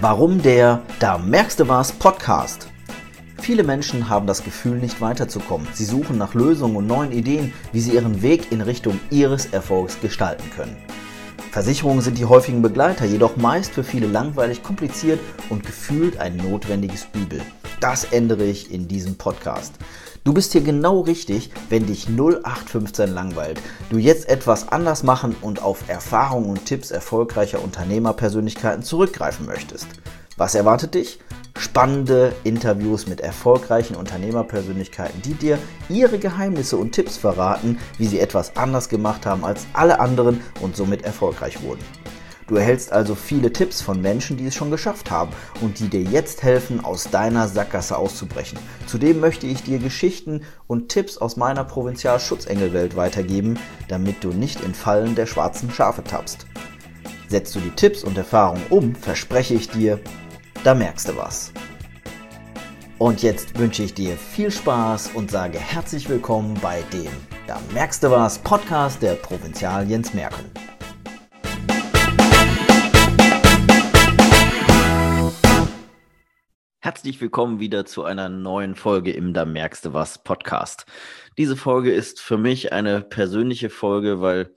Warum der Da merkst du was Podcast? Viele Menschen haben das Gefühl, nicht weiterzukommen. Sie suchen nach Lösungen und neuen Ideen, wie sie ihren Weg in Richtung ihres Erfolgs gestalten können. Versicherungen sind die häufigen Begleiter, jedoch meist für viele langweilig, kompliziert und gefühlt ein notwendiges Übel. Das ändere ich in diesem Podcast. Du bist hier genau richtig, wenn dich 0815 langweilt. Du jetzt etwas anders machen und auf Erfahrungen und Tipps erfolgreicher Unternehmerpersönlichkeiten zurückgreifen möchtest. Was erwartet dich? Spannende Interviews mit erfolgreichen Unternehmerpersönlichkeiten, die dir ihre Geheimnisse und Tipps verraten, wie sie etwas anders gemacht haben als alle anderen und somit erfolgreich wurden. Du erhältst also viele Tipps von Menschen, die es schon geschafft haben und die dir jetzt helfen, aus deiner Sackgasse auszubrechen. Zudem möchte ich dir Geschichten und Tipps aus meiner Provinzialschutzengelwelt weitergeben, damit du nicht in Fallen der schwarzen Schafe tappst. Setzt du die Tipps und Erfahrungen um, verspreche ich dir, da merkst du was. Und jetzt wünsche ich dir viel Spaß und sage herzlich willkommen bei dem Da merkst du was Podcast der Provinzial Jens Merkel. Herzlich willkommen wieder zu einer neuen Folge im Da merkst du was Podcast. Diese Folge ist für mich eine persönliche Folge, weil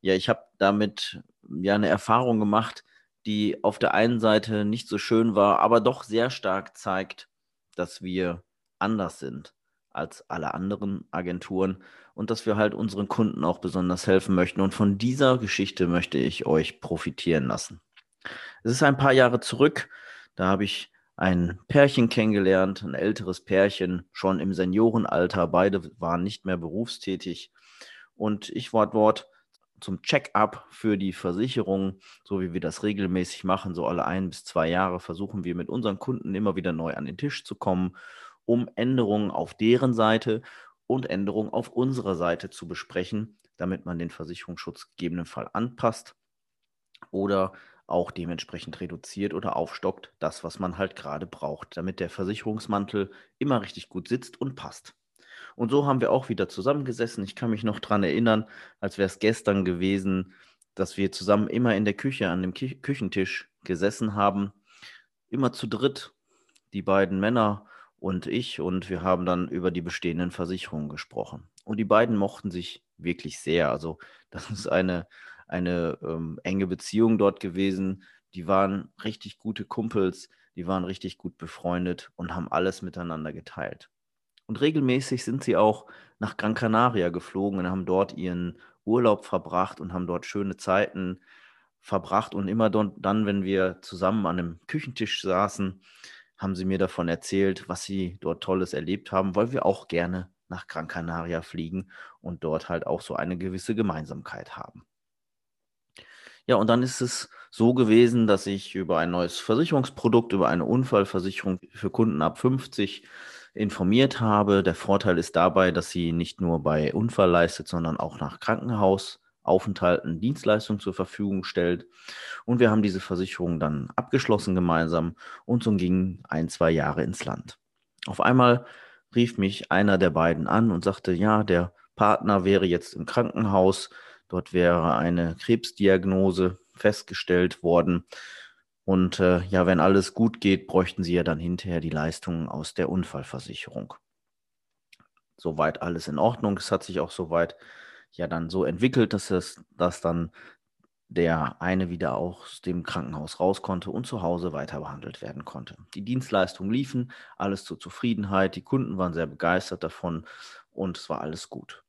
ja, ich habe damit ja eine Erfahrung gemacht, die auf der einen Seite nicht so schön war, aber doch sehr stark zeigt, dass wir anders sind als alle anderen Agenturen und dass wir halt unseren Kunden auch besonders helfen möchten. Und von dieser Geschichte möchte ich euch profitieren lassen. Es ist ein paar Jahre zurück, da habe ich ein Pärchen kennengelernt, ein älteres Pärchen, schon im Seniorenalter. Beide waren nicht mehr berufstätig. Und ich war dort zum Check-up für die Versicherung, so wie wir das regelmäßig machen, so alle ein bis zwei Jahre versuchen wir mit unseren Kunden immer wieder neu an den Tisch zu kommen, um Änderungen auf deren Seite und Änderungen auf unserer Seite zu besprechen, damit man den Versicherungsschutz gegebenenfalls anpasst oder auch dementsprechend reduziert oder aufstockt, das, was man halt gerade braucht, damit der Versicherungsmantel immer richtig gut sitzt und passt. Und so haben wir auch wieder zusammengesessen. Ich kann mich noch daran erinnern, als wäre es gestern gewesen, dass wir zusammen immer in der Küche an dem Kü Küchentisch gesessen haben, immer zu dritt, die beiden Männer und ich, und wir haben dann über die bestehenden Versicherungen gesprochen. Und die beiden mochten sich wirklich sehr. Also das ist eine eine ähm, enge Beziehung dort gewesen. Die waren richtig gute Kumpels, die waren richtig gut befreundet und haben alles miteinander geteilt. Und regelmäßig sind sie auch nach Gran Canaria geflogen und haben dort ihren Urlaub verbracht und haben dort schöne Zeiten verbracht. Und immer dann, wenn wir zusammen an einem Küchentisch saßen, haben sie mir davon erzählt, was sie dort Tolles erlebt haben, weil wir auch gerne nach Gran Canaria fliegen und dort halt auch so eine gewisse Gemeinsamkeit haben. Ja, und dann ist es so gewesen, dass ich über ein neues Versicherungsprodukt, über eine Unfallversicherung für Kunden ab 50 informiert habe. Der Vorteil ist dabei, dass sie nicht nur bei Unfall leistet, sondern auch nach Krankenhausaufenthalten Dienstleistungen zur Verfügung stellt. Und wir haben diese Versicherung dann abgeschlossen gemeinsam und so gingen ein, zwei Jahre ins Land. Auf einmal rief mich einer der beiden an und sagte, ja, der Partner wäre jetzt im Krankenhaus, Dort wäre eine Krebsdiagnose festgestellt worden. Und äh, ja, wenn alles gut geht, bräuchten Sie ja dann hinterher die Leistungen aus der Unfallversicherung. Soweit alles in Ordnung. Es hat sich auch soweit ja dann so entwickelt, dass es, dass dann der eine wieder aus dem Krankenhaus raus konnte und zu Hause weiter behandelt werden konnte. Die Dienstleistungen liefen, alles zur Zufriedenheit, die Kunden waren sehr begeistert davon und es war alles gut.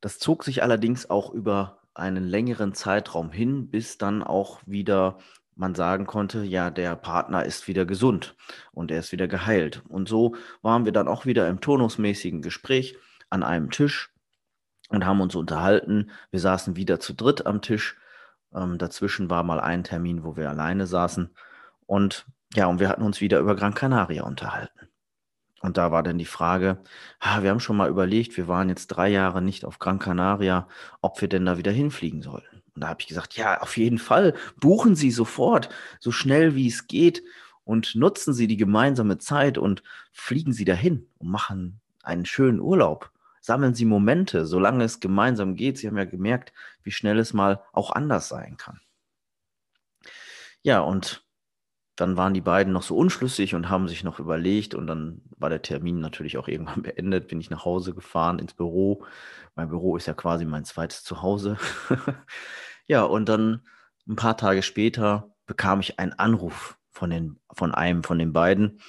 Das zog sich allerdings auch über einen längeren Zeitraum hin, bis dann auch wieder man sagen konnte, ja, der Partner ist wieder gesund und er ist wieder geheilt. Und so waren wir dann auch wieder im turnusmäßigen Gespräch an einem Tisch und haben uns unterhalten. Wir saßen wieder zu dritt am Tisch. Ähm, dazwischen war mal ein Termin, wo wir alleine saßen. Und ja, und wir hatten uns wieder über Gran Canaria unterhalten. Und da war dann die Frage, ah, wir haben schon mal überlegt, wir waren jetzt drei Jahre nicht auf Gran Canaria, ob wir denn da wieder hinfliegen sollten. Und da habe ich gesagt, ja, auf jeden Fall, buchen Sie sofort, so schnell wie es geht und nutzen Sie die gemeinsame Zeit und fliegen Sie dahin und machen einen schönen Urlaub. Sammeln Sie Momente, solange es gemeinsam geht. Sie haben ja gemerkt, wie schnell es mal auch anders sein kann. Ja, und dann waren die beiden noch so unschlüssig und haben sich noch überlegt und dann war der Termin natürlich auch irgendwann beendet, bin ich nach Hause gefahren ins Büro. Mein Büro ist ja quasi mein zweites Zuhause. ja, und dann ein paar Tage später bekam ich einen Anruf von, den, von einem von den beiden.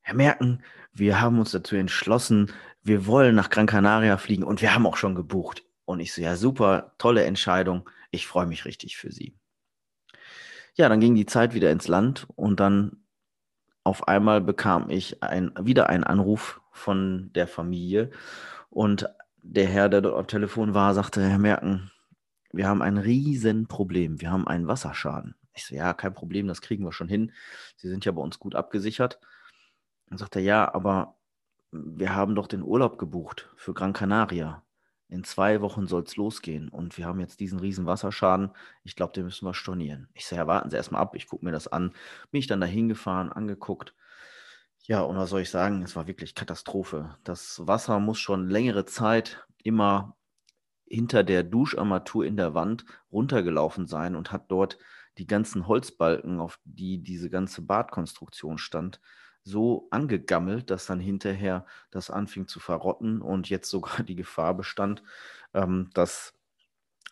Herr Merken, wir haben uns dazu entschlossen, wir wollen nach Gran Canaria fliegen und wir haben auch schon gebucht. Und ich so, ja, super, tolle Entscheidung. Ich freue mich richtig für Sie. Ja, dann ging die Zeit wieder ins Land und dann auf einmal bekam ich ein, wieder einen Anruf von der Familie und der Herr, der dort am Telefon war, sagte, Herr Merken, wir haben ein Riesenproblem. Wir haben einen Wasserschaden. Ich so, ja, kein Problem, das kriegen wir schon hin. Sie sind ja bei uns gut abgesichert. Dann sagt er, ja, aber wir haben doch den Urlaub gebucht für Gran Canaria. In zwei Wochen soll es losgehen und wir haben jetzt diesen riesen Wasserschaden. Ich glaube, den müssen wir stornieren. Ich sage, ja, warten Sie erstmal ab, ich gucke mir das an. Bin ich dann da hingefahren, angeguckt. Ja, und was soll ich sagen? Es war wirklich Katastrophe. Das Wasser muss schon längere Zeit immer hinter der Duscharmatur in der Wand runtergelaufen sein und hat dort die ganzen Holzbalken, auf die diese ganze Badkonstruktion stand, so angegammelt, dass dann hinterher das anfing zu verrotten und jetzt sogar die Gefahr bestand, ähm, dass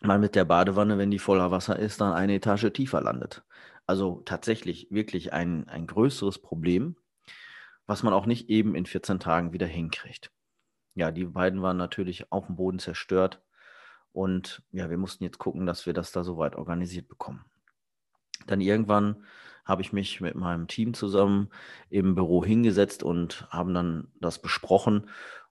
man mit der Badewanne, wenn die voller Wasser ist, dann eine Etage tiefer landet. Also tatsächlich wirklich ein, ein größeres Problem, was man auch nicht eben in 14 Tagen wieder hinkriegt. Ja, die beiden waren natürlich auf dem Boden zerstört und ja, wir mussten jetzt gucken, dass wir das da soweit organisiert bekommen. Dann irgendwann habe ich mich mit meinem Team zusammen im Büro hingesetzt und haben dann das besprochen.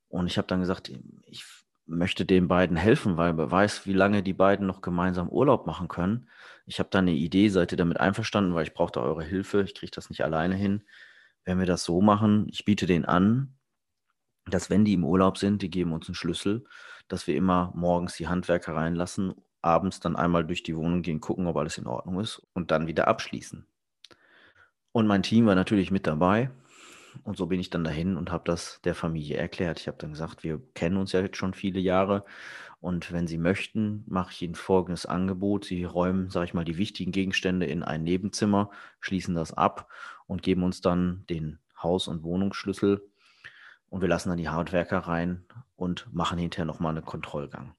Und ich habe dann gesagt, ich möchte den beiden helfen, weil wer weiß, wie lange die beiden noch gemeinsam Urlaub machen können. Ich habe da eine Idee, seid ihr damit einverstanden, weil ich brauchte eure Hilfe. Ich kriege das nicht alleine hin. Wenn wir das so machen, ich biete denen an, dass wenn die im Urlaub sind, die geben uns einen Schlüssel, dass wir immer morgens die Handwerker reinlassen, abends dann einmal durch die Wohnung gehen, gucken, ob alles in Ordnung ist und dann wieder abschließen. Und mein Team war natürlich mit dabei. Und so bin ich dann dahin und habe das der Familie erklärt. Ich habe dann gesagt, wir kennen uns ja jetzt schon viele Jahre. Und wenn Sie möchten, mache ich Ihnen folgendes Angebot. Sie räumen, sage ich mal, die wichtigen Gegenstände in ein Nebenzimmer, schließen das ab und geben uns dann den Haus- und Wohnungsschlüssel. Und wir lassen dann die Handwerker rein und machen hinterher nochmal einen Kontrollgang.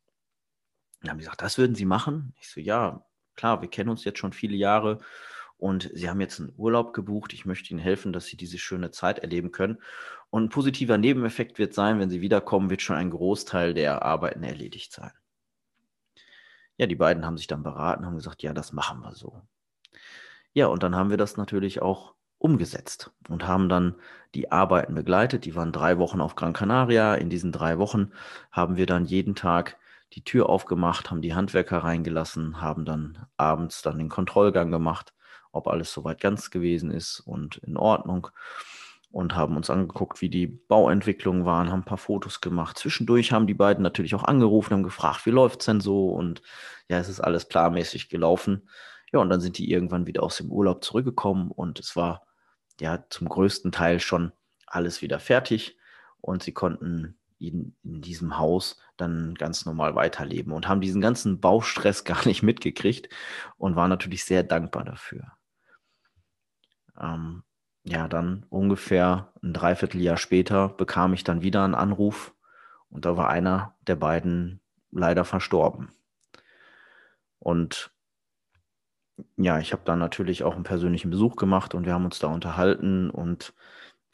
Dann haben die gesagt, das würden Sie machen? Ich so, ja, klar, wir kennen uns jetzt schon viele Jahre und Sie haben jetzt einen Urlaub gebucht. Ich möchte Ihnen helfen, dass Sie diese schöne Zeit erleben können. Und ein positiver Nebeneffekt wird sein, wenn Sie wiederkommen, wird schon ein Großteil der Arbeiten erledigt sein. Ja, die beiden haben sich dann beraten, haben gesagt, ja, das machen wir so. Ja, und dann haben wir das natürlich auch umgesetzt und haben dann die Arbeiten begleitet. Die waren drei Wochen auf Gran Canaria. In diesen drei Wochen haben wir dann jeden Tag die Tür aufgemacht, haben die Handwerker reingelassen, haben dann abends dann den Kontrollgang gemacht ob alles soweit ganz gewesen ist und in Ordnung. Und haben uns angeguckt, wie die Bauentwicklungen waren, haben ein paar Fotos gemacht. Zwischendurch haben die beiden natürlich auch angerufen, haben gefragt, wie läuft es denn so? Und ja, es ist alles planmäßig gelaufen. Ja, und dann sind die irgendwann wieder aus dem Urlaub zurückgekommen und es war ja zum größten Teil schon alles wieder fertig und sie konnten in, in diesem Haus dann ganz normal weiterleben und haben diesen ganzen Baustress gar nicht mitgekriegt und waren natürlich sehr dankbar dafür. Ähm, ja, dann ungefähr ein Dreivierteljahr später bekam ich dann wieder einen Anruf und da war einer der beiden leider verstorben. Und ja, ich habe dann natürlich auch einen persönlichen Besuch gemacht und wir haben uns da unterhalten und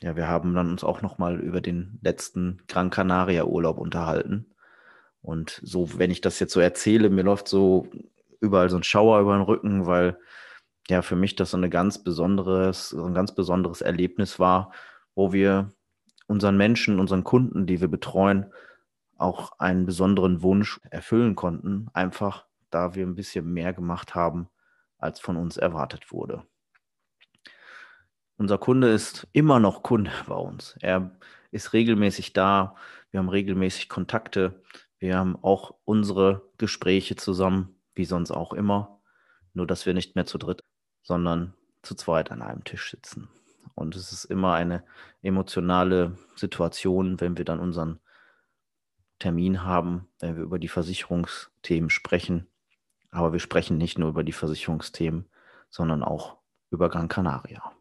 ja, wir haben dann uns auch nochmal über den letzten Gran Canaria Urlaub unterhalten. Und so, wenn ich das jetzt so erzähle, mir läuft so überall so ein Schauer über den Rücken, weil ja für mich das so eine ganz besonderes, so ein ganz besonderes Erlebnis war, wo wir unseren Menschen, unseren Kunden, die wir betreuen, auch einen besonderen Wunsch erfüllen konnten, einfach da wir ein bisschen mehr gemacht haben, als von uns erwartet wurde. Unser Kunde ist immer noch Kunde bei uns. Er ist regelmäßig da. Wir haben regelmäßig Kontakte. Wir haben auch unsere Gespräche zusammen, wie sonst auch immer. Nur, dass wir nicht mehr zu dritt sondern zu zweit an einem Tisch sitzen. Und es ist immer eine emotionale Situation, wenn wir dann unseren Termin haben, wenn wir über die Versicherungsthemen sprechen. Aber wir sprechen nicht nur über die Versicherungsthemen, sondern auch über Gran Canaria.